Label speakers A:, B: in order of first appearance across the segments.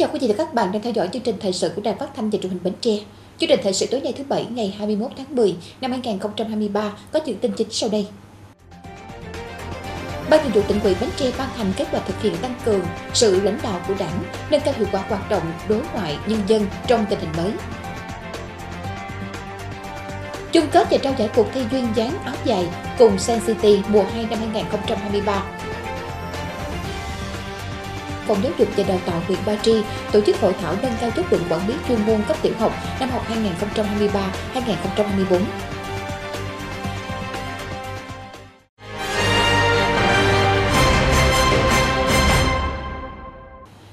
A: Chào quý vị và các bạn đang theo dõi chương trình thời sự của Đài Phát thanh và Truyền hình Bến Tre. Chương trình thời sự tối nay thứ bảy ngày 21 tháng 10 năm 2023 có những tin chính sau đây. Ban thường vụ tỉnh ủy Bến Tre ban hành kết quả thực hiện tăng cường sự lãnh đạo của Đảng, nâng cao hiệu quả hoạt động đối ngoại nhân dân trong tình hình mới. Chung kết và trao giải cuộc thi duyên dáng áo dài cùng Sen City mùa 2 năm 2023 Phòng Giáo dục và Đào tạo huyện Ba Tri tổ chức hội thảo nâng cao chất lượng quản lý chuyên môn cấp tiểu học năm học 2023-2024.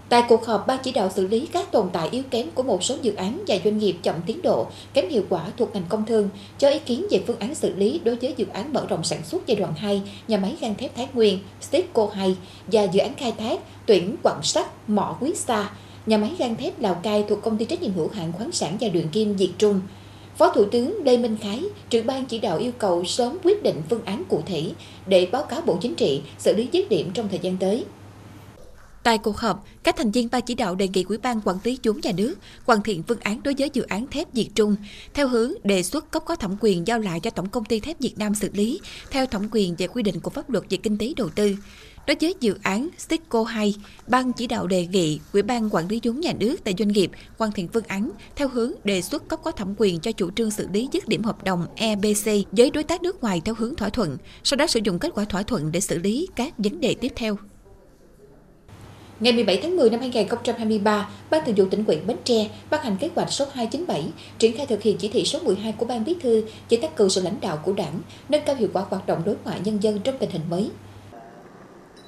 A: Tại cuộc họp, Ban chỉ đạo xử lý các tồn tại yếu kém của một số dự án và doanh nghiệp chậm tiến độ, kém hiệu quả thuộc ngành công thương, cho ý kiến về phương án xử lý đối với dự án mở rộng sản xuất giai đoạn 2 nhà máy gang thép Thái Nguyên, Stepco 2 và dự án khai thác tuyển quặng sắt mỏ quý sa, nhà máy gang thép Lào Cai thuộc công ty trách nhiệm hữu hạn khoáng sản và đường kim Việt Trung. Phó Thủ tướng Lê Minh Khái, trưởng ban chỉ đạo yêu cầu sớm quyết định phương án cụ thể để báo cáo Bộ Chính trị xử lý dứt điểm trong thời gian tới. Tại cuộc họp, các thành viên ban chỉ đạo đề nghị Ủy ban quản lý vốn nhà nước hoàn thiện phương án đối với dự án thép Việt Trung theo hướng đề xuất cấp có thẩm quyền giao lại cho Tổng công ty thép Việt Nam xử lý theo thẩm quyền về quy định của pháp luật về kinh tế đầu tư. Đối với dự án Sitco 2, Ban chỉ đạo đề nghị Ủy ban quản lý vốn nhà nước tại doanh nghiệp hoàn thiện phương án theo hướng đề xuất cấp có thẩm quyền cho chủ trương xử lý dứt điểm hợp đồng EBC với đối tác nước ngoài theo hướng thỏa thuận, sau đó sử dụng kết quả thỏa thuận để xử lý các vấn đề tiếp theo. Ngày 17 tháng 10 năm 2023, Ban Thường vụ tỉnh ủy Bến Tre ban hành kế hoạch số 297 triển khai thực hiện chỉ thị số 12 của Ban Bí thư về tăng cường sự lãnh đạo của Đảng, nâng cao hiệu quả hoạt động đối ngoại nhân dân trong tình hình mới.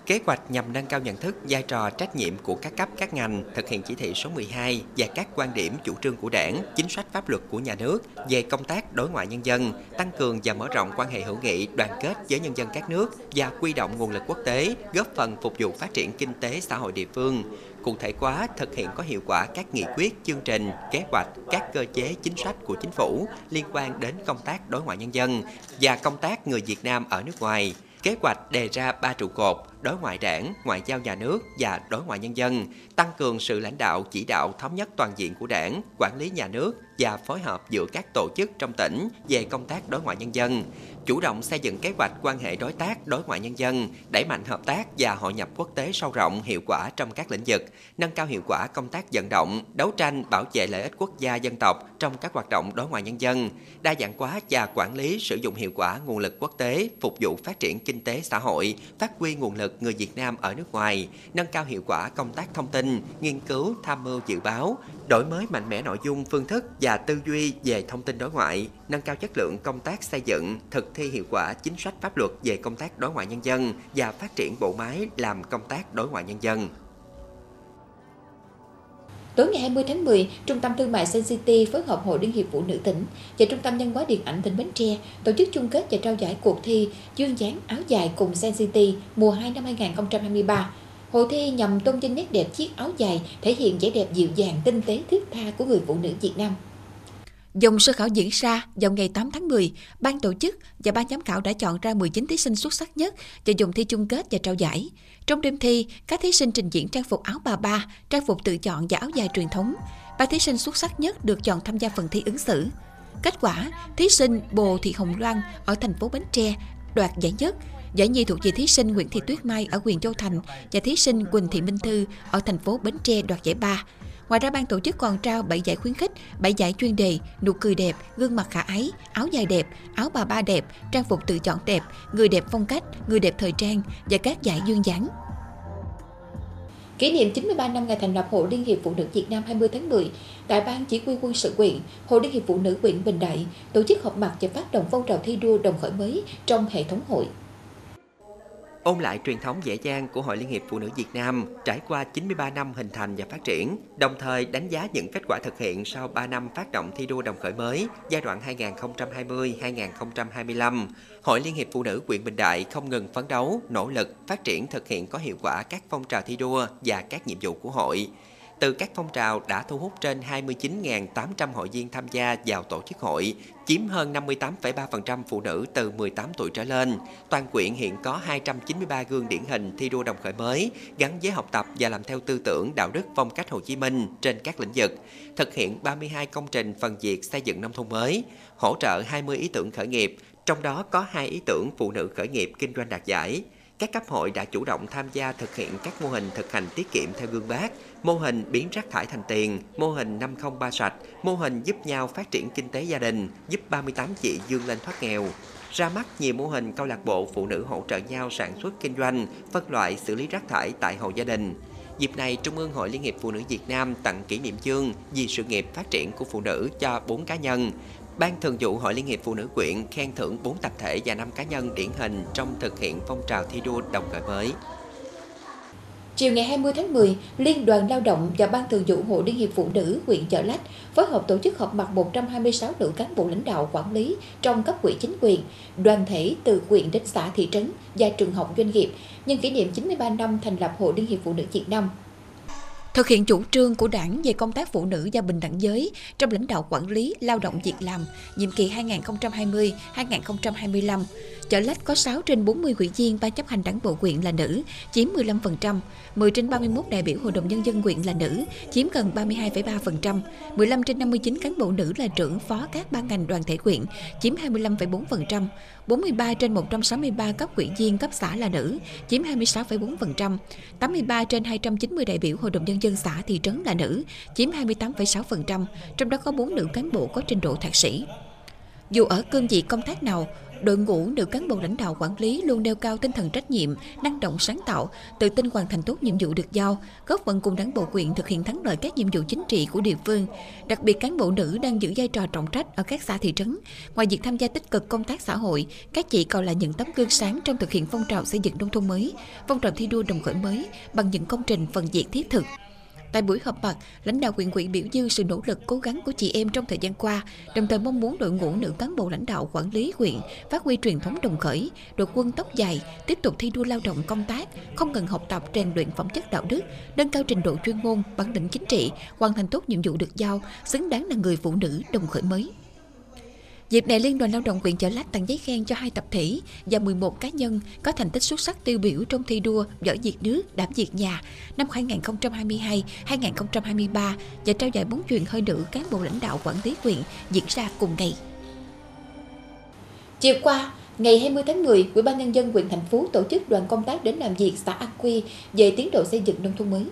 B: Kế hoạch nhằm nâng cao nhận thức, vai trò, trách nhiệm của các cấp các ngành thực hiện chỉ thị số 12 và các quan điểm chủ trương của Đảng, chính sách pháp luật của nhà nước về công tác đối ngoại nhân dân, tăng cường và mở rộng quan hệ hữu nghị, đoàn kết với nhân dân các nước và quy động nguồn lực quốc tế, góp phần phục vụ phát triển kinh tế xã hội địa phương cụ thể hóa thực hiện có hiệu quả các nghị quyết, chương trình, kế hoạch, các cơ chế chính sách của chính phủ liên quan đến công tác đối ngoại nhân dân và công tác người Việt Nam ở nước ngoài. Kế hoạch đề ra ba trụ cột đối ngoại đảng, ngoại giao nhà nước và đối ngoại nhân dân, tăng cường sự lãnh đạo chỉ đạo thống nhất toàn diện của đảng, quản lý nhà nước và phối hợp giữa các tổ chức trong tỉnh về công tác đối ngoại nhân dân, chủ động xây dựng kế hoạch quan hệ đối tác đối ngoại nhân dân, đẩy mạnh hợp tác và hội nhập quốc tế sâu rộng hiệu quả trong các lĩnh vực, nâng cao hiệu quả công tác vận động, đấu tranh bảo vệ lợi ích quốc gia dân tộc trong các hoạt động đối ngoại nhân dân, đa dạng hóa và quản lý sử dụng hiệu quả nguồn lực quốc tế phục vụ phát triển kinh tế xã hội, phát huy nguồn lực người Việt Nam ở nước ngoài, nâng cao hiệu quả công tác thông tin, nghiên cứu, tham mưu dự báo, đổi mới mạnh mẽ nội dung, phương thức và tư duy về thông tin đối ngoại, nâng cao chất lượng công tác xây dựng, thực thi thi hiệu quả chính sách pháp luật về công tác đối ngoại nhân dân và phát triển bộ máy làm công tác đối ngoại nhân dân.
A: Tối ngày 20 tháng 10, Trung tâm Thương mại Sun City phối hợp Hội Liên hiệp Phụ nữ tỉnh và Trung tâm Nhân hóa Điện ảnh tỉnh Bến Tre tổ chức chung kết và trao giải cuộc thi Dương dáng áo dài cùng Sun City mùa 2 năm 2023. Hội thi nhằm tôn vinh nét đẹp chiếc áo dài thể hiện vẻ đẹp dịu dàng, tinh tế, thước tha của người phụ nữ Việt Nam. Dòng sơ khảo diễn ra vào ngày 8 tháng 10, ban tổ chức và ban giám khảo đã chọn ra 19 thí sinh xuất sắc nhất và dùng thi chung kết và trao giải. Trong đêm thi, các thí sinh trình diễn trang phục áo bà ba, trang phục tự chọn và áo dài truyền thống. Ba thí sinh xuất sắc nhất được chọn tham gia phần thi ứng xử. Kết quả, thí sinh Bồ Thị Hồng Loan ở thành phố Bến Tre đoạt giải nhất, Giải nhì thuộc về thí sinh Nguyễn Thị Tuyết Mai ở huyện Châu Thành và thí sinh Quỳnh Thị Minh Thư ở thành phố Bến Tre đoạt giải ba. Ngoài ra ban tổ chức còn trao 7 giải khuyến khích, 7 giải chuyên đề, nụ cười đẹp, gương mặt khả ái, áo dài đẹp, áo bà ba đẹp, trang phục tự chọn đẹp, người đẹp phong cách, người đẹp thời trang và các giải duyên dáng. Kỷ niệm 93 năm ngày thành lập Hội Liên hiệp Phụ nữ Việt Nam 20 tháng 10, tại Ban Chỉ huy quân sự quyện, Hội Liên hiệp Phụ nữ quyện Bình Đại tổ chức họp mặt và phát động phong trào thi đua đồng khởi mới trong hệ thống hội
B: ôn lại truyền thống dễ dàng của Hội Liên hiệp Phụ nữ Việt Nam trải qua 93 năm hình thành và phát triển, đồng thời đánh giá những kết quả thực hiện sau 3 năm phát động thi đua đồng khởi mới giai đoạn 2020-2025. Hội Liên hiệp Phụ nữ huyện Bình Đại không ngừng phấn đấu, nỗ lực, phát triển thực hiện có hiệu quả các phong trào thi đua và các nhiệm vụ của hội từ các phong trào đã thu hút trên 29.800 hội viên tham gia vào tổ chức hội, chiếm hơn 58,3% phụ nữ từ 18 tuổi trở lên. Toàn quyện hiện có 293 gương điển hình thi đua đồng khởi mới, gắn với học tập và làm theo tư tưởng đạo đức phong cách Hồ Chí Minh trên các lĩnh vực, thực hiện 32 công trình phần việc xây dựng nông thôn mới, hỗ trợ 20 ý tưởng khởi nghiệp, trong đó có hai ý tưởng phụ nữ khởi nghiệp kinh doanh đạt giải. Các cấp hội đã chủ động tham gia thực hiện các mô hình thực hành tiết kiệm theo gương bác, mô hình biến rác thải thành tiền, mô hình 503 sạch, mô hình giúp nhau phát triển kinh tế gia đình, giúp 38 chị dương lên thoát nghèo. Ra mắt nhiều mô hình câu lạc bộ phụ nữ hỗ trợ nhau sản xuất kinh doanh, phân loại xử lý rác thải tại hộ gia đình. Dịp này, Trung ương Hội Liên hiệp Phụ nữ Việt Nam tặng kỷ niệm chương vì sự nghiệp phát triển của phụ nữ cho 4 cá nhân, Ban Thường vụ Hội Liên hiệp Phụ nữ quyện khen thưởng 4 tập thể và 5 cá nhân điển hình trong thực hiện phong trào thi đua đồng khởi mới.
A: Chiều ngày 20 tháng 10, Liên đoàn Lao động và Ban Thường vụ Hội Liên hiệp Phụ nữ huyện Chợ Lách phối hợp tổ chức họp mặt 126 nữ cán bộ lãnh đạo quản lý trong cấp quỹ chính quyền, đoàn thể từ huyện đến xã thị trấn và trường học doanh nghiệp nhân kỷ niệm 93 năm thành lập Hội Liên hiệp Phụ nữ Việt Nam thực hiện chủ trương của đảng về công tác phụ nữ và bình đẳng giới trong lãnh đạo quản lý lao động việc làm, nhiệm kỳ 2020-2025. Chợ Lách có 6 trên 40 ủy viên ban chấp hành đảng bộ huyện là nữ, chiếm 15%, 10 trên 31 đại biểu Hội đồng Nhân dân huyện là nữ, chiếm gần 32,3%, 15 trên 59 cán bộ nữ là trưởng phó các ban ngành đoàn thể huyện, chiếm 25,4%, 43 trên 163 cấp ủy viên cấp xã là nữ, chiếm 26,4%, 83 trên 290 đại biểu Hội đồng Nhân dân xã thị trấn là nữ, chiếm 28,6%, trong đó có 4 nữ cán bộ có trình độ thạc sĩ. Dù ở cương vị công tác nào, đội ngũ nữ cán bộ lãnh đạo quản lý luôn nêu cao tinh thần trách nhiệm, năng động sáng tạo, tự tin hoàn thành tốt nhiệm vụ được giao, góp phần cùng đảng bộ quyện thực hiện thắng lợi các nhiệm vụ chính trị của địa phương. Đặc biệt cán bộ nữ đang giữ vai trò trọng trách ở các xã thị trấn. Ngoài việc tham gia tích cực công tác xã hội, các chị còn là những tấm gương sáng trong thực hiện phong trào xây dựng nông thôn mới, phong trào thi đua đồng khởi mới bằng những công trình phần việc thiết thực. Tại buổi họp mặt, lãnh đạo huyện ủy biểu dương sự nỗ lực cố gắng của chị em trong thời gian qua, đồng thời mong muốn đội ngũ nữ cán bộ lãnh đạo quản lý huyện phát huy truyền thống đồng khởi, đội quân tóc dài, tiếp tục thi đua lao động công tác, không ngừng học tập rèn luyện phẩm chất đạo đức, nâng cao trình độ chuyên môn, bản lĩnh chính trị, hoàn thành tốt nhiệm vụ được giao, xứng đáng là người phụ nữ đồng khởi mới. Dịp này, Liên đoàn Lao động huyện Chợ Lách tặng giấy khen cho hai tập thể và 11 cá nhân có thành tích xuất sắc tiêu biểu trong thi đua giỏi việc nước, đảm việc nhà năm 2022-2023 và trao giải bóng truyền hơi nữ cán bộ lãnh đạo quản lý huyện diễn ra cùng ngày. Chiều qua, Ngày 20 tháng 10, Ủy ban nhân dân huyện thành phố tổ chức đoàn công tác đến làm việc xã An Quy về tiến độ xây dựng nông thôn mới.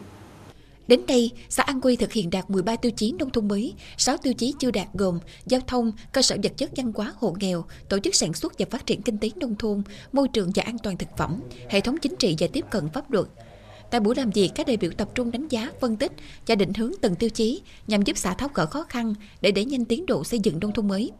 A: Đến đây, xã An Quy thực hiện đạt 13 tiêu chí nông thôn mới, 6 tiêu chí chưa đạt gồm giao thông, cơ sở vật chất văn hóa hộ nghèo, tổ chức sản xuất và phát triển kinh tế nông thôn, môi trường và an toàn thực phẩm, hệ thống chính trị và tiếp cận pháp luật. Tại buổi làm việc, các đại biểu tập trung đánh giá, phân tích và định hướng từng tiêu chí nhằm giúp xã tháo gỡ khó khăn để đẩy nhanh tiến độ xây dựng nông thôn mới.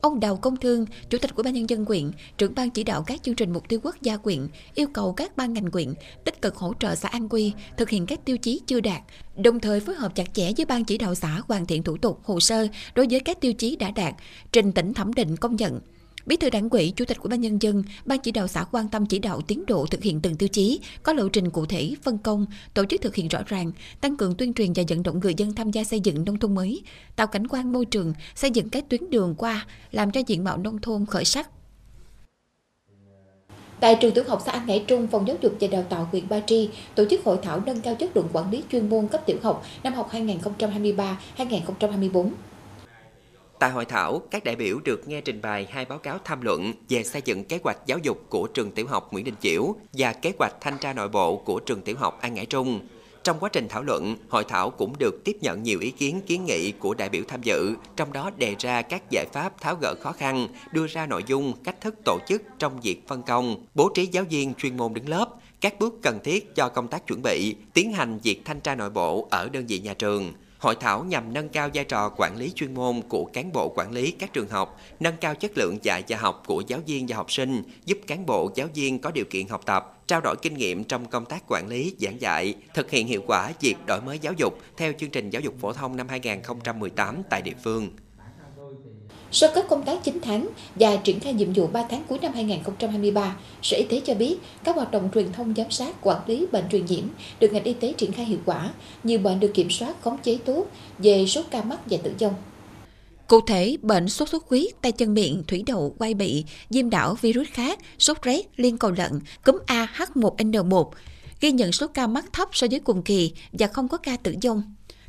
A: Ông Đào Công Thương, Chủ tịch của ban nhân dân quyện, trưởng ban chỉ đạo các chương trình mục tiêu quốc gia quyện, yêu cầu các ban ngành quyện tích cực hỗ trợ xã An Quy thực hiện các tiêu chí chưa đạt, đồng thời phối hợp chặt chẽ với ban chỉ đạo xã hoàn thiện thủ tục hồ sơ đối với các tiêu chí đã đạt, trình tỉnh thẩm định công nhận. Bí thư đảng ủy, chủ tịch ủy ban nhân dân, ban chỉ đạo xã quan tâm chỉ đạo tiến độ thực hiện từng tiêu chí, có lộ trình cụ thể, phân công, tổ chức thực hiện rõ ràng, tăng cường tuyên truyền và vận động người dân tham gia xây dựng nông thôn mới, tạo cảnh quan môi trường, xây dựng các tuyến đường qua, làm cho diện mạo nông thôn khởi sắc. Tại trường tiểu học xã An Ngãi Trung, Phòng Giáo dục và Đào tạo huyện Ba Tri tổ chức hội thảo nâng cao chất lượng quản lý chuyên môn cấp tiểu học năm học 2023-2024.
B: Tại hội thảo, các đại biểu được nghe trình bày hai báo cáo tham luận về xây dựng kế hoạch giáo dục của trường tiểu học Nguyễn Đình Chiểu và kế hoạch thanh tra nội bộ của trường tiểu học An Ngãi Trung. Trong quá trình thảo luận, hội thảo cũng được tiếp nhận nhiều ý kiến kiến nghị của đại biểu tham dự, trong đó đề ra các giải pháp tháo gỡ khó khăn, đưa ra nội dung, cách thức tổ chức trong việc phân công, bố trí giáo viên chuyên môn đứng lớp, các bước cần thiết cho công tác chuẩn bị, tiến hành việc thanh tra nội bộ ở đơn vị nhà trường. Hội thảo nhằm nâng cao vai trò quản lý chuyên môn của cán bộ quản lý các trường học, nâng cao chất lượng dạy và học của giáo viên và học sinh, giúp cán bộ giáo viên có điều kiện học tập, trao đổi kinh nghiệm trong công tác quản lý, giảng dạy, thực hiện hiệu quả việc đổi mới giáo dục theo chương trình giáo dục phổ thông năm 2018 tại địa phương.
A: Sau các công tác 9 tháng và triển khai nhiệm vụ 3 tháng cuối năm 2023, Sở Y tế cho biết các hoạt động truyền thông giám sát quản lý bệnh truyền nhiễm được ngành y tế triển khai hiệu quả, nhiều bệnh được kiểm soát khống chế tốt về số ca mắc và tử vong. Cụ thể, bệnh sốt xuất huyết, tay chân miệng, thủy đậu, quai bị, diêm đảo, virus khác, sốt rét, liên cầu lợn, cúm A H1N1 ghi nhận số ca mắc thấp so với cùng kỳ và không có ca tử vong.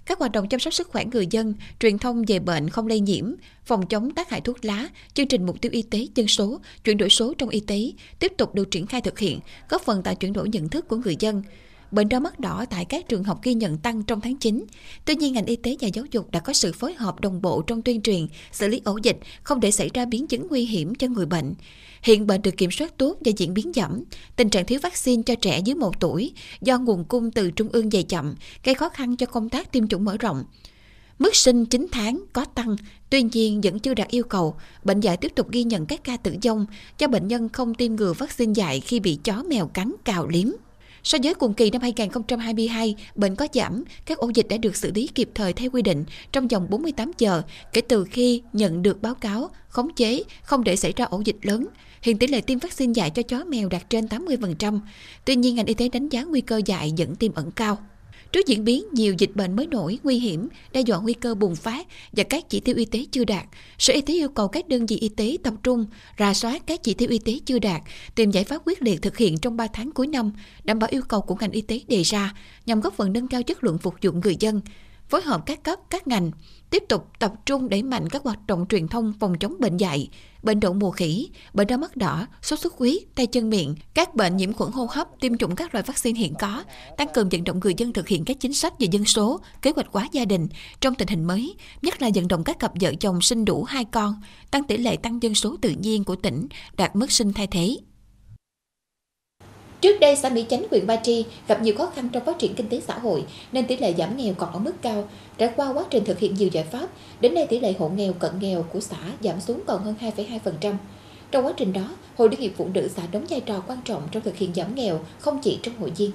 A: Các hoạt động chăm sóc sức khỏe người dân, truyền thông về bệnh không lây nhiễm, phòng chống tác hại thuốc lá, chương trình mục tiêu y tế dân số, chuyển đổi số trong y tế tiếp tục được triển khai thực hiện, góp phần tạo chuyển đổi nhận thức của người dân. Bệnh đau mắt đỏ tại các trường học ghi nhận tăng trong tháng 9. Tuy nhiên, ngành y tế và giáo dục đã có sự phối hợp đồng bộ trong tuyên truyền, xử lý ổ dịch, không để xảy ra biến chứng nguy hiểm cho người bệnh. Hiện bệnh được kiểm soát tốt và diễn biến giảm. Tình trạng thiếu vaccine cho trẻ dưới 1 tuổi do nguồn cung từ trung ương dày chậm, gây khó khăn cho công tác tiêm chủng mở rộng. Mức sinh 9 tháng có tăng, tuy nhiên vẫn chưa đạt yêu cầu. Bệnh dạy tiếp tục ghi nhận các ca tử vong cho bệnh nhân không tiêm ngừa vaccine dạy khi bị chó mèo cắn cào liếm. So với cùng kỳ năm 2022, bệnh có giảm, các ổ dịch đã được xử lý kịp thời theo quy định trong vòng 48 giờ kể từ khi nhận được báo cáo, khống chế, không để xảy ra ổ dịch lớn. Hiện tỷ lệ tiêm vaccine dạy cho chó mèo đạt trên 80%. Tuy nhiên, ngành y tế đánh giá nguy cơ dạy vẫn tiềm ẩn cao. Trước diễn biến nhiều dịch bệnh mới nổi, nguy hiểm, đe dọa nguy cơ bùng phát và các chỉ tiêu y tế chưa đạt, Sở Y tế yêu cầu các đơn vị y tế tập trung rà soát các chỉ tiêu y tế chưa đạt, tìm giải pháp quyết liệt thực hiện trong 3 tháng cuối năm, đảm bảo yêu cầu của ngành y tế đề ra nhằm góp phần nâng cao chất lượng phục vụ người dân, phối hợp các cấp, các ngành, tiếp tục tập trung đẩy mạnh các hoạt động truyền thông phòng chống bệnh dạy, bệnh đậu mùa khỉ, bệnh đau mắt đỏ, sốt xuất huyết, tay chân miệng, các bệnh nhiễm khuẩn hô hấp, tiêm chủng các loại vaccine hiện có, tăng cường vận động người dân thực hiện các chính sách về dân số, kế hoạch hóa gia đình trong tình hình mới, nhất là vận động các cặp vợ chồng sinh đủ hai con, tăng tỷ lệ tăng dân số tự nhiên của tỉnh, đạt mức sinh thay thế. Trước đây, xã Mỹ Chánh, huyện Ba Tri gặp nhiều khó khăn trong phát triển kinh tế xã hội nên tỷ lệ giảm nghèo còn ở mức cao. Trải qua quá trình thực hiện nhiều giải pháp, đến nay tỷ lệ hộ nghèo cận nghèo của xã giảm xuống còn hơn 2,2%. Trong quá trình đó, Hội Liên hiệp Phụ nữ xã đóng vai trò quan trọng trong thực hiện giảm nghèo không chỉ trong hội viên.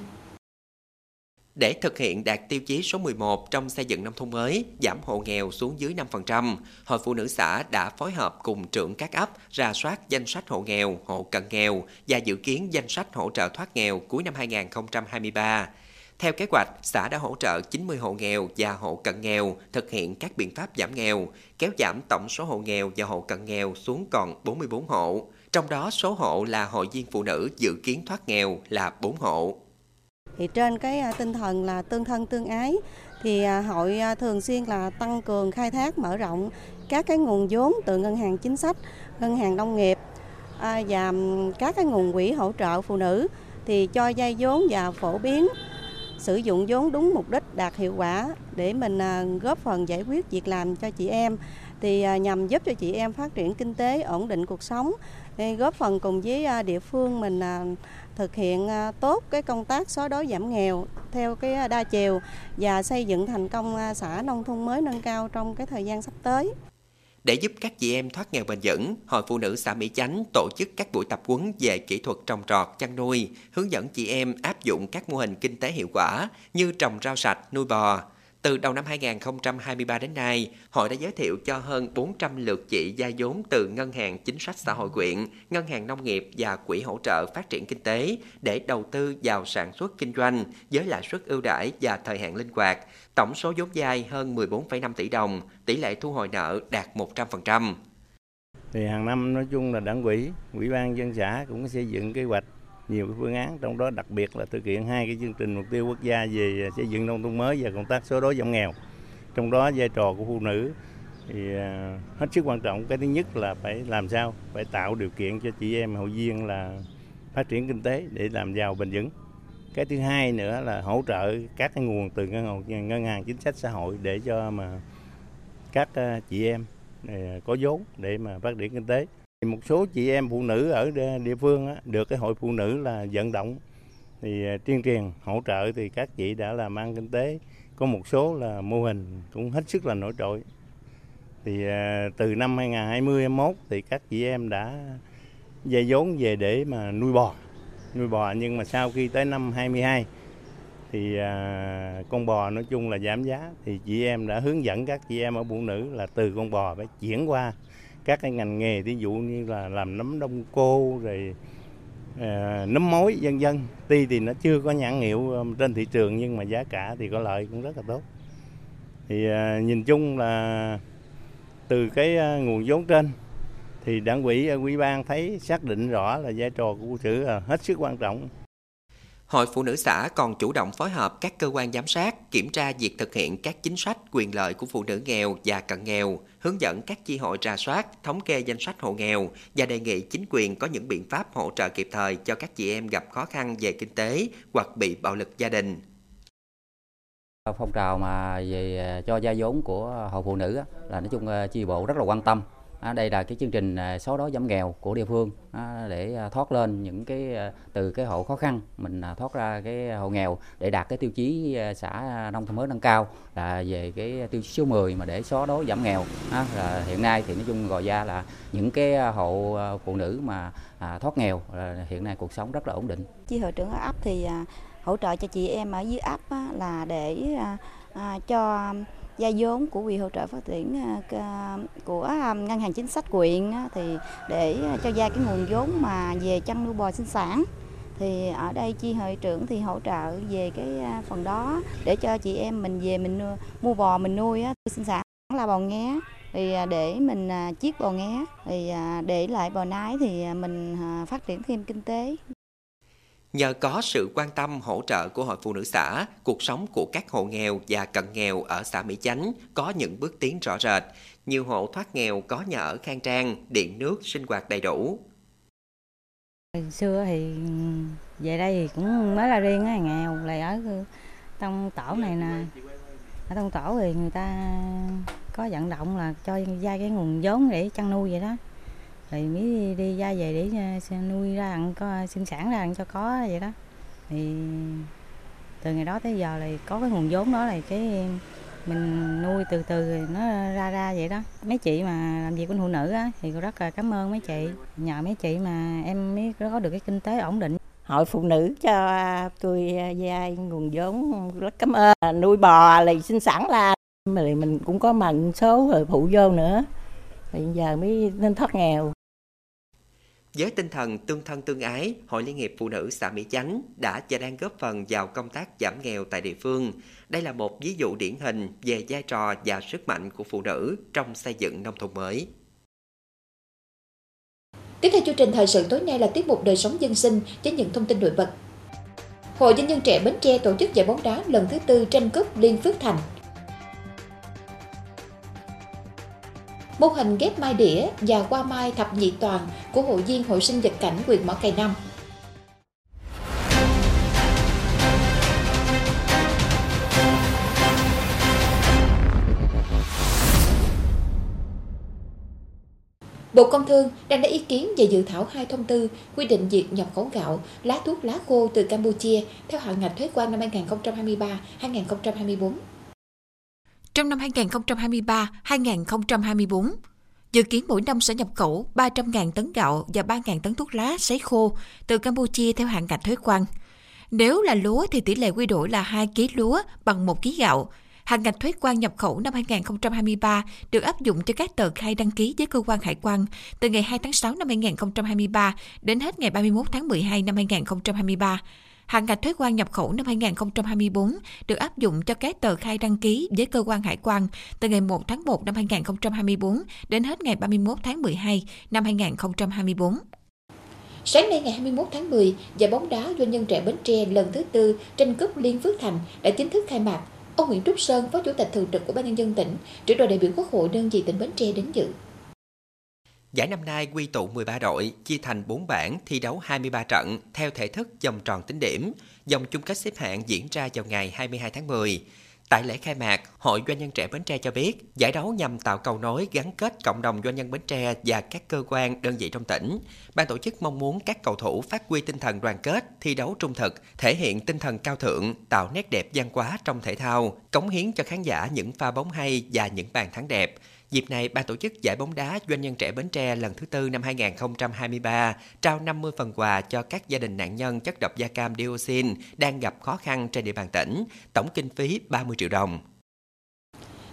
B: Để thực hiện đạt tiêu chí số 11 trong xây dựng nông thôn mới, giảm hộ nghèo xuống dưới 5%, Hội Phụ nữ xã đã phối hợp cùng trưởng các ấp ra soát danh sách hộ nghèo, hộ cận nghèo và dự kiến danh sách hỗ trợ thoát nghèo cuối năm 2023. Theo kế hoạch, xã đã hỗ trợ 90 hộ nghèo và hộ cận nghèo thực hiện các biện pháp giảm nghèo, kéo giảm tổng số hộ nghèo và hộ cận nghèo xuống còn 44 hộ. Trong đó số hộ là hội viên phụ nữ dự kiến thoát nghèo là 4 hộ
C: thì trên cái à, tinh thần là tương thân tương ái thì à, hội à, thường xuyên là tăng cường khai thác mở rộng các cái nguồn vốn từ ngân hàng chính sách, ngân hàng nông nghiệp và các cái nguồn quỹ hỗ trợ phụ nữ thì cho vay vốn và phổ biến sử dụng vốn đúng mục đích đạt hiệu quả để mình à, góp phần giải quyết việc làm cho chị em thì à, nhằm giúp cho chị em phát triển kinh tế, ổn định cuộc sống góp phần cùng với à, địa phương mình thực hiện tốt cái công tác xóa đói giảm nghèo theo cái đa chiều và xây dựng thành công xã nông thôn mới nâng cao trong cái thời gian sắp tới.
B: Để giúp các chị em thoát nghèo bền vững, Hội Phụ nữ xã Mỹ Chánh tổ chức các buổi tập huấn về kỹ thuật trồng trọt, chăn nuôi, hướng dẫn chị em áp dụng các mô hình kinh tế hiệu quả như trồng rau sạch, nuôi bò, từ đầu năm 2023 đến nay, hội đã giới thiệu cho hơn 400 lượt chị gia vốn từ Ngân hàng Chính sách Xã hội quyện, Ngân hàng Nông nghiệp và Quỹ hỗ trợ phát triển kinh tế để đầu tư vào sản xuất kinh doanh với lãi suất ưu đãi và thời hạn linh hoạt. Tổng số vốn vay hơn 14,5 tỷ đồng, tỷ lệ thu hồi nợ đạt 100%.
D: Thì hàng năm nói chung là đảng quỹ, ủy ban dân xã cũng xây dựng kế hoạch nhiều cái phương án, trong đó đặc biệt là thực hiện hai cái chương trình mục tiêu quốc gia về xây dựng nông thôn mới và công tác xóa đói giảm nghèo. Trong đó vai trò của phụ nữ thì à, hết sức quan trọng. Cái thứ nhất là phải làm sao? Phải tạo điều kiện cho chị em hội viên là phát triển kinh tế để làm giàu bền vững. Cái thứ hai nữa là hỗ trợ các cái nguồn từ ngân hàng ngân hàng chính sách xã hội để cho mà các à, chị em à, có vốn để mà phát triển kinh tế một số chị em phụ nữ ở địa phương á, được cái hội phụ nữ là vận động thì à, tuyên truyền hỗ trợ thì các chị đã làm ăn kinh tế. Có một số là mô hình cũng hết sức là nổi trội. Thì à, từ năm 2020 21 thì các chị em đã dây vốn về để mà nuôi bò nuôi bò. Nhưng mà sau khi tới năm 22 thì à, con bò nói chung là giảm giá. Thì chị em đã hướng dẫn các chị em ở phụ nữ là từ con bò phải chuyển qua các cái ngành nghề ví dụ như là làm nấm đông cô rồi à, nấm mối vân vân. Tuy thì nó chưa có nhãn hiệu ờ, trên thị trường nhưng mà giá cả thì có lợi cũng rất là tốt. Thì à, nhìn chung là từ cái à, nguồn vốn trên thì đảng ủy à, ủy ban thấy xác định rõ là vai trò của quân sự là hết sức quan trọng.
B: Hội Phụ nữ xã còn chủ động phối hợp các cơ quan giám sát, kiểm tra việc thực hiện các chính sách quyền lợi của phụ nữ nghèo và cận nghèo, hướng dẫn các chi hội ra soát, thống kê danh sách hộ nghèo và đề nghị chính quyền có những biện pháp hỗ trợ kịp thời cho các chị em gặp khó khăn về kinh tế hoặc bị bạo lực gia đình.
E: Phong trào mà về à, cho gia vốn của hội phụ nữ là nói chung à, chi bộ rất là quan tâm À, đây là cái chương trình à, xóa đói giảm nghèo của địa phương à, để thoát lên những cái từ cái hộ khó khăn, mình thoát ra cái hộ nghèo để đạt cái tiêu chí xã nông thôn mới nâng cao là về cái tiêu chí số 10 mà để xóa đói giảm nghèo là hiện nay thì nói chung gọi ra là những cái hộ phụ nữ mà thoát nghèo, là hiện nay cuộc sống rất là ổn định.
F: Chi hội trưởng ở ấp thì hỗ trợ cho chị em ở dưới ấp là để À, cho um, gia vốn của quỹ hỗ trợ phát triển à, à, của ngân hàng chính sách quyện thì để cho gia cái nguồn vốn mà về chăn nuôi bò sinh sản. Thì ở đây chi hội trưởng thì hỗ trợ về cái phần đó để cho chị em mình về mình mua bò mình nuôi sinh sản là bò nghé. Thì để mình chiết bò nghé thì để lại bò nái thì mình phát triển thêm kinh tế.
B: Nhờ có sự quan tâm hỗ trợ của Hội Phụ Nữ xã, cuộc sống của các hộ nghèo và cận nghèo ở xã Mỹ Chánh có những bước tiến rõ rệt. Nhiều hộ thoát nghèo có nhà ở khang trang, điện nước, sinh hoạt đầy đủ.
G: Hồi xưa thì về đây thì cũng mới là riêng á, nghèo, là ở trong tổ này nè. Ở trong tổ thì người ta có vận động là cho vay cái nguồn vốn để chăn nuôi vậy đó rồi mới đi ra về để ờ, nuôi ra ăn có, sinh sản ra ăn cho có vậy đó. Thì từ ngày đó tới giờ là có cái nguồn vốn đó là cái mình nuôi từ từ nó ra ra vậy đó. Mấy chị mà làm việc của phụ nữ á, thì rất là cảm ơn mấy chị. Nhờ mấy chị mà em mới có được cái kinh tế ổn định.
H: Hội phụ nữ cho tôi ờ, vay nguồn vốn rất cảm ơn. Ờ, nuôi bò là sinh sản là mình cũng có mần số rồi phụ vô nữa. Bây giờ mới nên thoát nghèo
B: với tinh thần tương thân tương ái, Hội Liên hiệp Phụ nữ xã Mỹ Chánh đã và đang góp phần vào công tác giảm nghèo tại địa phương. Đây là một ví dụ điển hình về vai trò và sức mạnh của phụ nữ trong xây dựng nông thôn mới.
A: Tiếp theo chương trình thời sự tối nay là tiết mục đời sống dân sinh với những thông tin nổi bật. Hội Doanh nhân trẻ Bến Tre tổ chức giải bóng đá lần thứ tư tranh cúp Liên Phước Thành mô hình ghép mai đĩa và qua mai thập nhị toàn của hội viên hội sinh vật cảnh quyền Mỏ Cày Năm. Bộ Công Thương đang lấy ý kiến về dự thảo hai thông tư quy định việc nhập khẩu gạo, lá thuốc lá khô từ Campuchia theo hạn ngạch thuế quan năm 2023-2024 trong năm 2023-2024. Dự kiến mỗi năm sẽ nhập khẩu 300.000 tấn gạo và 3.000 tấn thuốc lá sấy khô từ Campuchia theo hạn ngạch thuế quan. Nếu là lúa thì tỷ lệ quy đổi là 2 kg lúa bằng 1 kg gạo. Hạn ngạch thuế quan nhập khẩu năm 2023 được áp dụng cho các tờ khai đăng ký với cơ quan hải quan từ ngày 2 tháng 6 năm 2023 đến hết ngày 31 tháng 12 năm 2023 Hạn ngạch thuế quan nhập khẩu năm 2024 được áp dụng cho các tờ khai đăng ký với cơ quan hải quan từ ngày 1 tháng 1 năm 2024 đến hết ngày 31 tháng 12 năm 2024. Sáng nay ngày 21 tháng 10, giải bóng đá doanh nhân trẻ Bến Tre lần thứ tư tranh cúp Liên Phước Thành đã chính thức khai mạc. Ông Nguyễn Trúc Sơn, Phó Chủ tịch Thường trực của Ban nhân dân tỉnh, trưởng đoàn đại biểu Quốc hội đơn vị tỉnh Bến Tre đến dự.
B: Giải năm nay quy tụ 13 đội, chia thành 4 bảng, thi đấu 23 trận, theo thể thức vòng tròn tính điểm. Dòng chung kết xếp hạng diễn ra vào ngày 22 tháng 10. Tại lễ khai mạc, Hội Doanh nhân trẻ Bến Tre cho biết, giải đấu nhằm tạo cầu nối gắn kết cộng đồng doanh nhân Bến Tre và các cơ quan, đơn vị trong tỉnh. Ban tổ chức mong muốn các cầu thủ phát huy tinh thần đoàn kết, thi đấu trung thực, thể hiện tinh thần cao thượng, tạo nét đẹp văn hóa trong thể thao, cống hiến cho khán giả những pha bóng hay và những bàn thắng đẹp. Dịp này, ban tổ chức giải bóng đá Doanh nhân trẻ Bến Tre lần thứ tư năm 2023 trao 50 phần quà cho các gia đình nạn nhân chất độc da cam dioxin đang gặp khó khăn trên địa bàn tỉnh, tổng kinh phí 30 triệu đồng.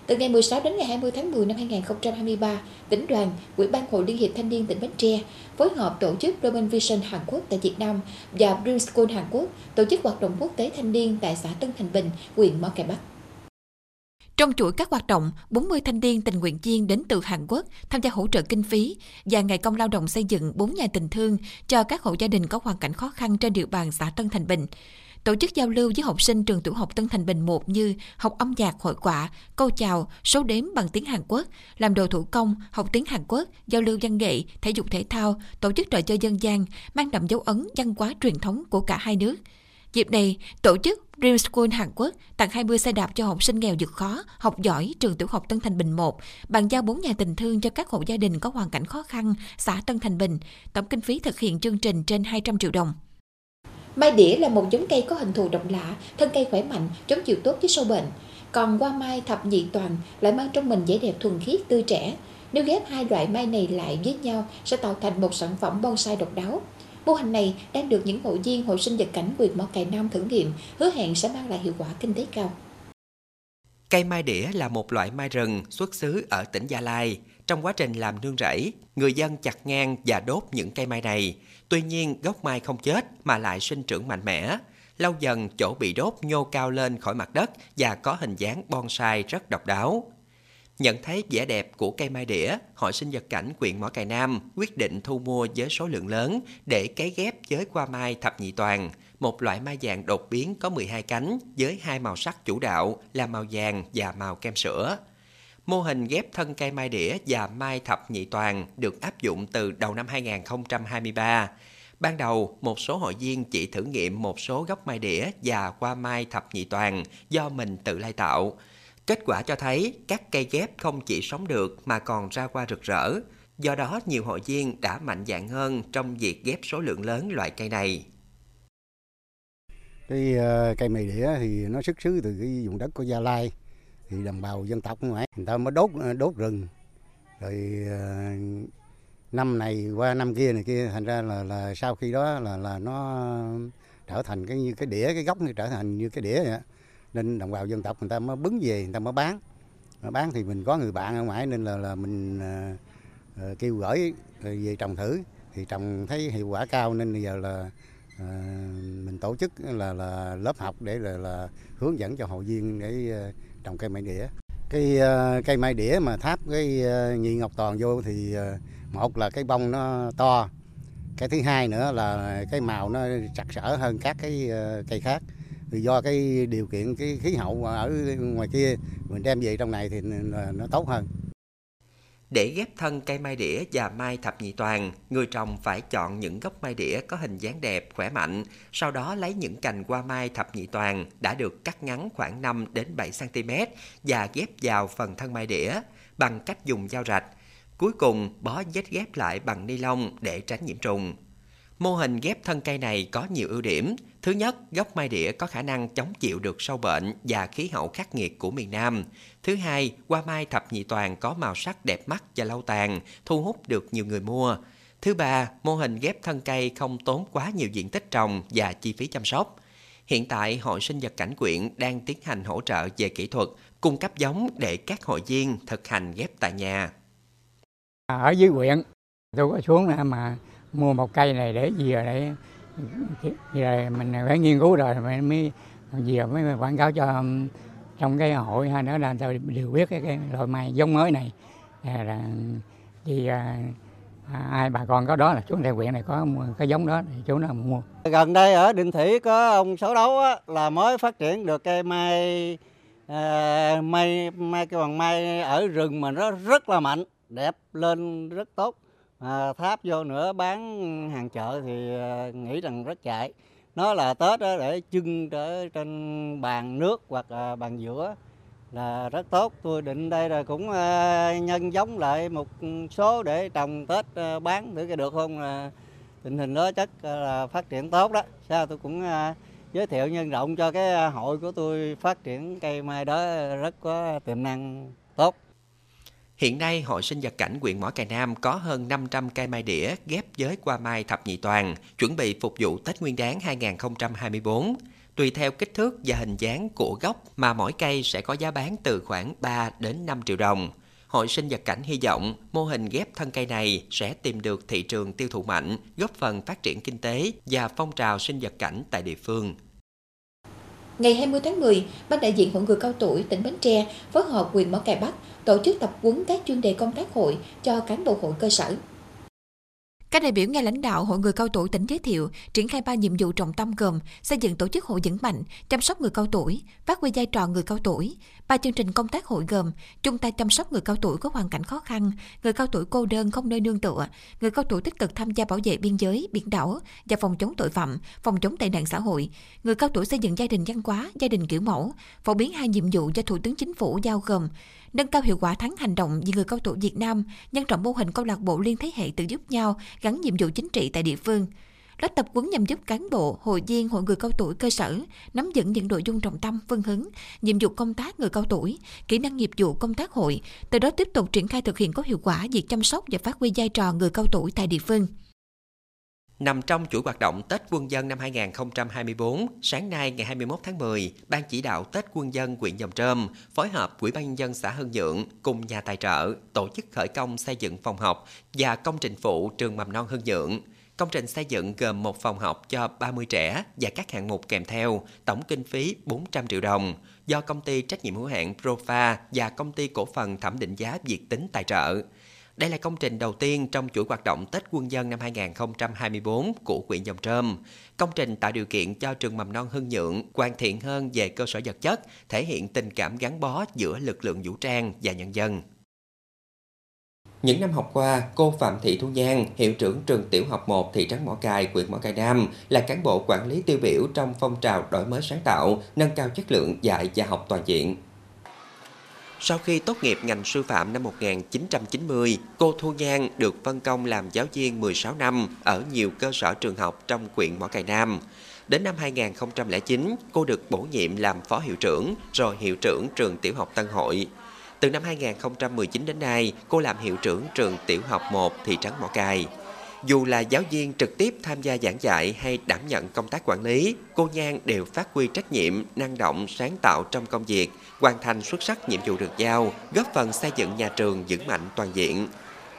A: Từ ngày 16 đến ngày 20 tháng 10 năm 2023, tỉnh đoàn, Ủy ban Hội Liên hiệp Thanh niên tỉnh Bến Tre phối hợp tổ chức Roman Vision Hàn Quốc tại Việt Nam và Dream School Hàn Quốc tổ chức hoạt động quốc tế thanh niên tại xã Tân Thành Bình, huyện Mỏ Cày Bắc. Trong chuỗi các hoạt động, 40 thanh niên tình nguyện viên đến từ Hàn Quốc tham gia hỗ trợ kinh phí và ngày công lao động xây dựng 4 nhà tình thương cho các hộ gia đình có hoàn cảnh khó khăn trên địa bàn xã Tân Thành Bình. Tổ chức giao lưu với học sinh trường tiểu học Tân Thành Bình 1 như học âm nhạc, hội quả, câu chào, số đếm bằng tiếng Hàn Quốc, làm đồ thủ công, học tiếng Hàn Quốc, giao lưu văn nghệ, thể dục thể thao, tổ chức trò chơi dân gian, mang đậm dấu ấn văn hóa truyền thống của cả hai nước – Dịp này, tổ chức Dream School Hàn Quốc tặng 20 xe đạp cho học sinh nghèo vượt khó, học giỏi trường tiểu học Tân Thành Bình 1, bàn giao 4 nhà tình thương cho các hộ gia đình có hoàn cảnh khó khăn, xã Tân Thành Bình. Tổng kinh phí thực hiện chương trình trên 200 triệu đồng. Mai đĩa là một giống cây có hình thù độc lạ, thân cây khỏe mạnh, chống chịu tốt với sâu bệnh. Còn hoa mai thập nhị toàn lại mang trong mình vẻ đẹp thuần khiết tươi trẻ. Nếu ghép hai loại mai này lại với nhau sẽ tạo thành một sản phẩm bonsai độc đáo. Mô hình này đang được những hội viên hội sinh vật cảnh quyền Mỏ Cày Nam thử nghiệm, hứa hẹn sẽ mang lại hiệu quả kinh tế cao.
B: Cây mai đĩa là một loại mai rừng xuất xứ ở tỉnh Gia Lai. Trong quá trình làm nương rẫy, người dân chặt ngang và đốt những cây mai này. Tuy nhiên, gốc mai không chết mà lại sinh trưởng mạnh mẽ. Lâu dần, chỗ bị đốt nhô cao lên khỏi mặt đất và có hình dáng bonsai rất độc đáo. Nhận thấy vẻ đẹp của cây mai đĩa, Hội sinh vật cảnh quyện Mỏ Cày Nam quyết định thu mua với số lượng lớn để cấy ghép với qua mai thập nhị toàn, một loại mai vàng đột biến có 12 cánh với hai màu sắc chủ đạo là màu vàng và màu kem sữa. Mô hình ghép thân cây mai đĩa và mai thập nhị toàn được áp dụng từ đầu năm 2023. Ban đầu, một số hội viên chỉ thử nghiệm một số gốc mai đĩa và qua mai thập nhị toàn do mình tự lai tạo. Kết quả cho thấy các cây ghép không chỉ sống được mà còn ra hoa rực rỡ. Do đó, nhiều hội viên đã mạnh dạn hơn trong việc ghép số lượng lớn loại cây này.
I: Cái uh, cây mì đĩa thì nó xuất xứ từ cái vùng đất của Gia Lai. Thì đồng bào dân tộc ngoài người ta mới đốt ờ, đốt rừng. Rồi uh, năm này qua năm kia này kia thành ra là là sau khi đó là là nó trở thành cái như cái đĩa cái gốc trở thành như cái đĩa vậy nên đồng bào dân tộc người ta mới bứng về người ta mới bán. Mà bán thì mình có người bạn ở ngoài nên là là mình à, à kêu gửi về trồng thử. Thì trồng thấy hiệu quả cao nên bây giờ là à, mình tổ chức là là lớp học để là, là hướng dẫn cho hội viên để à, trồng cây mai đĩa. Cái à, cây mai đĩa mà tháp cái à, nhị ngọc toàn vô thì à, một là cái bông nó to cái thứ hai nữa là cái màu nó chặt sỡ hơn các cái à, cây khác thì do cái điều kiện cái khí hậu ở ngoài kia mình đem về trong này thì nó tốt hơn.
B: Để ghép thân cây mai đĩa và mai thập nhị toàn, người trồng phải chọn những gốc mai đĩa có hình dáng đẹp, khỏe mạnh, sau đó lấy những cành qua mai thập nhị toàn đã được cắt ngắn khoảng 5 đến 7 cm và ghép vào phần thân mai đĩa bằng cách dùng dao rạch. Cuối cùng bó vết ghép lại bằng ni lông để tránh nhiễm trùng. Mô hình ghép thân cây này có nhiều ưu điểm. Thứ nhất, gốc mai đĩa có khả năng chống chịu được sâu bệnh và khí hậu khắc nghiệt của miền Nam. Thứ hai, hoa mai thập nhị toàn có màu sắc đẹp mắt và lâu tàn, thu hút được nhiều người mua. Thứ ba, mô hình ghép thân cây không tốn quá nhiều diện tích trồng và chi phí chăm sóc. Hiện tại, Hội sinh vật cảnh quyện đang tiến hành hỗ trợ về kỹ thuật, cung cấp giống để các hội viên thực hành ghép tại nhà.
J: Ở dưới quyện, tôi có xuống mà mua một cây này để dìa để rồi mình phải nghiên cứu rồi mình mới dìa mới quảng cáo cho um, trong cái hội hay nữa là tôi đều biết cái, cái loại mai giống mới này. À, là thì à, à, ai bà con có đó là chú tại huyện này có cái giống đó thì chú nào mua.
K: Gần đây ở Định Thủy có ông Sáu Đấu á, là mới phát triển được cây mai à, mai mai cái bằng mai ở rừng mà nó rất là mạnh đẹp lên rất tốt à, tháp vô nữa bán hàng chợ thì à, nghĩ rằng rất chạy. Nó là tết đó để trưng ở trên bàn nước hoặc là bàn giữa là rất tốt. Tôi định đây là cũng à, nhân giống lại một số để trồng tết à, bán thử cái được không? Là tình hình đó chắc à, là phát triển tốt đó. Sao tôi cũng à, giới thiệu nhân rộng cho cái à, hội của tôi phát triển cây mai đó rất có tiềm năng tốt.
B: Hiện nay, Hội sinh vật cảnh quyện Mỏ Cày Nam có hơn 500 cây mai đĩa ghép với qua mai thập nhị toàn, chuẩn bị phục vụ Tết Nguyên đán 2024. Tùy theo kích thước và hình dáng của gốc mà mỗi cây sẽ có giá bán từ khoảng 3 đến 5 triệu đồng. Hội sinh vật cảnh hy vọng mô hình ghép thân cây này sẽ tìm được thị trường tiêu thụ mạnh, góp phần phát triển kinh tế và phong trào sinh vật cảnh tại địa phương.
A: Ngày 20 tháng 10, Ban đại diện Hội người cao tuổi tỉnh Bến Tre phối hợp quyền Mỏ Cày Bắc tổ chức tập huấn các chuyên đề công tác hội cho cán bộ hội cơ sở. Các đại biểu nghe lãnh đạo Hội người cao tuổi tỉnh giới thiệu triển khai ba nhiệm vụ trọng tâm gồm xây dựng tổ chức hội vững mạnh, chăm sóc người cao tuổi, phát huy vai trò người cao tuổi. Ba chương trình công tác hội gồm chung tay chăm sóc người cao tuổi có hoàn cảnh khó khăn, người cao tuổi cô đơn không nơi nương tựa, người cao tuổi tích cực tham gia bảo vệ biên giới, biển đảo và phòng chống tội phạm, phòng chống tệ nạn xã hội, người cao tuổi xây dựng gia đình văn hóa, gia đình kiểu mẫu. Phổ biến hai nhiệm vụ do Thủ tướng Chính phủ giao gồm nâng cao hiệu quả tháng hành động vì người cao tuổi Việt Nam, nhân rộng mô hình câu lạc bộ liên thế hệ tự giúp nhau gắn nhiệm vụ chính trị tại địa phương. Lớp tập huấn nhằm giúp cán bộ, hội viên, hội người cao tuổi cơ sở nắm vững những nội dung trọng tâm, phương hướng, nhiệm vụ công tác người cao tuổi, kỹ năng nghiệp vụ công tác hội, từ đó tiếp tục triển khai thực hiện có hiệu quả việc chăm sóc và phát huy vai trò người cao tuổi tại địa phương.
B: Nằm trong chuỗi hoạt động Tết Quân dân năm 2024, sáng nay ngày 21 tháng 10, Ban chỉ đạo Tết Quân dân huyện Dòng Trơm phối hợp Ủy ban nhân dân xã Hưng Nhượng cùng nhà tài trợ tổ chức khởi công xây dựng phòng học và công trình phụ trường mầm non Hưng Nhượng. Công trình xây dựng gồm một phòng học cho 30 trẻ và các hạng mục kèm theo, tổng kinh phí 400 triệu đồng, do công ty trách nhiệm hữu hạn Profa và công ty cổ phần thẩm định giá Việt Tính tài trợ. Đây là công trình đầu tiên trong chuỗi hoạt động Tết Quân dân năm 2024 của huyện Dòng Trơm. Công trình tạo điều kiện cho trường mầm non Hưng Nhượng hoàn thiện hơn về cơ sở vật chất, thể hiện tình cảm gắn bó giữa lực lượng vũ trang và nhân dân. Những năm học qua, cô Phạm Thị Thu Giang, hiệu trưởng trường tiểu học 1 thị trấn Mỏ Cài, huyện Mỏ Cài Nam, là cán bộ quản lý tiêu biểu trong phong trào đổi mới sáng tạo, nâng cao chất lượng dạy và học toàn diện. Sau khi tốt nghiệp ngành sư phạm năm 1990, cô Thu Nhan được phân công làm giáo viên 16 năm ở nhiều cơ sở trường học trong quyện Mỏ Cày Nam. Đến năm 2009, cô được bổ nhiệm làm phó hiệu trưởng, rồi hiệu trưởng trường tiểu học Tân Hội. Từ năm 2019 đến nay, cô làm hiệu trưởng trường tiểu học 1 thị trấn Mỏ Cày. Dù là giáo viên trực tiếp tham gia giảng dạy hay đảm nhận công tác quản lý, cô Nhan đều phát huy trách nhiệm, năng động, sáng tạo trong công việc, hoàn thành xuất sắc nhiệm vụ được giao, góp phần xây dựng nhà trường vững mạnh toàn diện.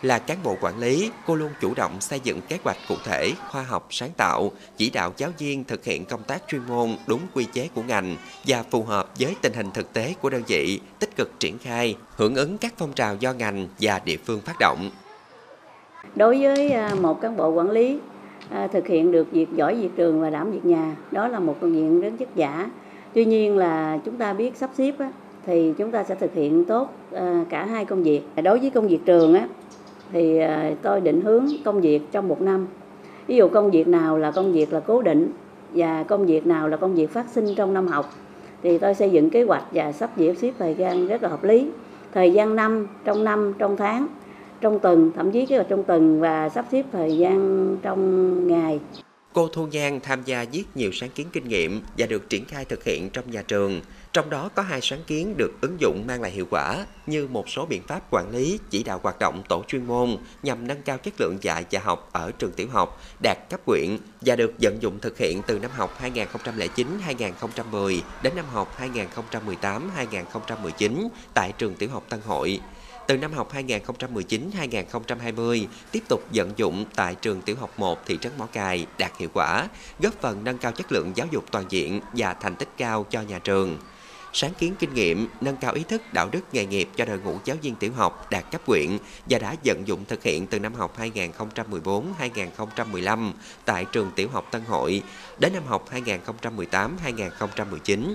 B: Là cán bộ quản lý, cô luôn chủ động xây dựng kế hoạch cụ thể, khoa học, sáng tạo, chỉ đạo giáo viên thực hiện công tác chuyên môn đúng quy chế của ngành và phù hợp với tình hình thực tế của đơn vị, tích cực triển khai, hưởng ứng các phong trào do ngành và địa phương phát động.
L: Đối với à, một cán bộ quản lý à, thực hiện được việc giỏi việc trường và đảm việc nhà, đó là một công việc rất vất vả. Tuy nhiên là chúng ta biết sắp xếp thì chúng ta sẽ thực hiện tốt à, cả hai công việc. Đối với công việc trường á, thì tôi định hướng công việc trong một năm. Ví dụ công việc nào là công việc là cố định và công việc nào là công việc phát sinh trong năm học thì tôi xây dựng kế hoạch và sắp xếp thời gian rất là hợp lý. Thời gian năm, trong năm, trong tháng trong tuần thậm chí cái trong tuần và sắp xếp thời gian trong ngày
B: Cô Thu Giang tham gia viết nhiều sáng kiến kinh nghiệm và được triển khai thực hiện trong nhà trường. Trong đó có hai sáng kiến được ứng dụng mang lại hiệu quả như một số biện pháp quản lý, chỉ đạo hoạt động tổ chuyên môn nhằm nâng cao chất lượng dạy và học ở trường tiểu học đạt cấp quyện và được vận dụng thực hiện từ năm học 2009-2010 đến năm học 2018-2019 tại trường tiểu học Tân Hội từ năm học 2019-2020 tiếp tục vận dụng tại trường tiểu học 1 thị trấn Mỏ Cài đạt hiệu quả, góp phần nâng cao chất lượng giáo dục toàn diện và thành tích cao cho nhà trường. Sáng kiến kinh nghiệm, nâng cao ý thức đạo đức nghề nghiệp cho đội ngũ giáo viên tiểu học đạt cấp quyện và đã vận dụng thực hiện từ năm học 2014-2015 tại trường tiểu học Tân Hội đến năm học 2018-2019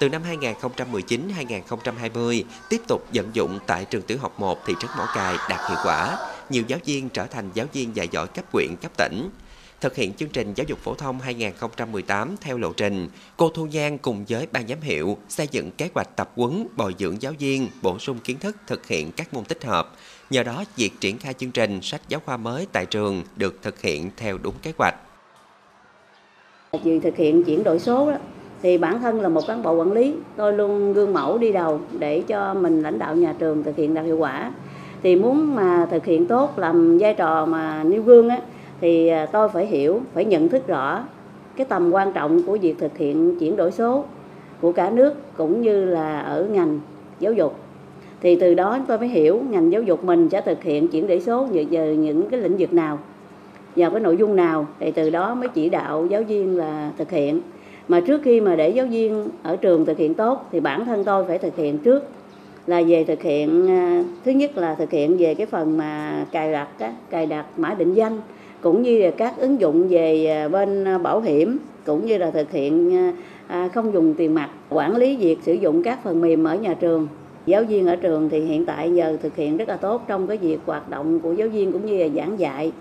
B: từ năm 2019-2020 tiếp tục vận dụng tại trường tiểu học 1 thị trấn Mỏ Cài đạt hiệu quả, nhiều giáo viên trở thành giáo viên dạy giỏi cấp huyện, cấp tỉnh. Thực hiện chương trình giáo dục phổ thông 2018 theo lộ trình, cô Thu Giang cùng với ban giám hiệu xây dựng kế hoạch tập huấn bồi dưỡng giáo viên, bổ sung kiến thức thực hiện các môn tích hợp. Nhờ đó, việc triển khai chương trình sách giáo khoa mới tại trường được thực hiện theo đúng kế hoạch.
L: Việc thực hiện chuyển đổi số đó, thì bản thân là một cán bộ quản lý, tôi luôn gương mẫu đi đầu để cho mình lãnh đạo nhà trường thực hiện đạt hiệu quả. Thì muốn mà thực hiện tốt, làm vai trò mà nêu gương á, thì à, tôi phải hiểu, phải nhận thức rõ cái tầm quan trọng của việc thực hiện chuyển đổi số của cả nước cũng như là ở ngành giáo dục. Thì từ đó tôi mới hiểu ngành giáo dục mình sẽ thực hiện chuyển đổi số về những cái lĩnh vực nào vào cái nội dung nào, thì từ đó mới chỉ đạo giáo viên là thực hiện mà trước khi mà để giáo viên ở trường thực hiện tốt, thì bản thân tôi phải thực hiện trước. Là về thực hiện à, thứ nhất là thực hiện về cái phần mà cài đặt cài đặt mã định danh, cũng như là các ứng dụng về à, bên à, bảo hiểm, cũng như là thực hiện không dùng tiền mặt, quản lý việc sử dụng các phần mềm ở nhà trường. Giáo viên ở trường thì hiện tại giờ thực hiện rất là tốt trong cái việc hoạt động của giáo viên cũng như là giảng dạy.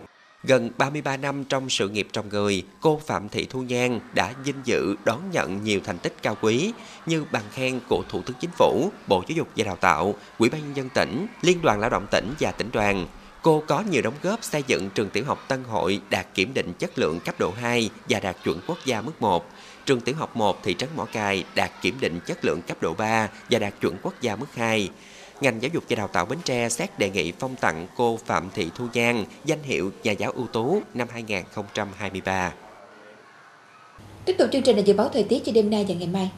B: Gần 33 năm trong sự nghiệp trồng người, cô Phạm Thị Thu Nhan đã vinh dự đón nhận nhiều thành tích cao quý như bằng khen của Thủ tướng Chính phủ, Bộ Giáo dục và Đào tạo, Ủy ban nhân dân tỉnh, Liên đoàn Lao động tỉnh và tỉnh đoàn. Cô có nhiều đóng góp xây dựng trường tiểu học Tân Hội đạt kiểm định chất lượng cấp độ 2 và đạt chuẩn quốc gia mức 1. Trường tiểu học 1 thị trấn Mỏ Cài đạt kiểm định chất lượng cấp độ 3 và đạt chuẩn quốc gia mức 2 ngành giáo dục và đào tạo Bến Tre xét đề nghị phong tặng cô Phạm Thị Thu Giang danh hiệu nhà giáo ưu tú năm 2023.
A: Tiếp tục chương trình là dự báo thời tiết cho đêm nay và ngày mai.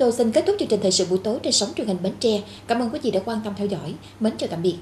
A: Tôi xin kết thúc chương trình thời sự buổi tối trên sóng truyền hình Bến Tre. Cảm ơn quý vị đã quan tâm theo dõi. Mến chào tạm biệt.